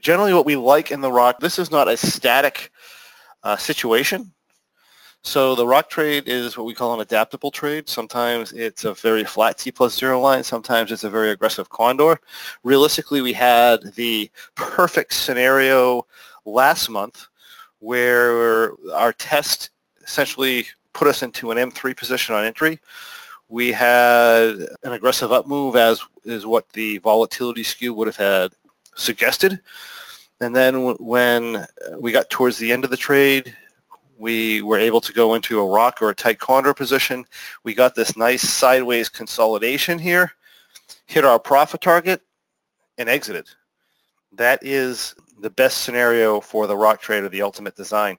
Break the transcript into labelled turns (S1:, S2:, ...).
S1: Generally what we like in the rock, this is not a static uh, situation. So the rock trade is what we call an adaptable trade. Sometimes it's a very flat T plus zero line. Sometimes it's a very aggressive condor. Realistically, we had the perfect scenario last month where our test essentially put us into an M3 position on entry. We had an aggressive up move as is what the volatility skew would have had suggested. And then when we got towards the end of the trade, we were able to go into a rock or a tight condor position. We got this nice sideways consolidation here, hit our profit target, and exited. That is the best scenario for the rock trade or the ultimate design.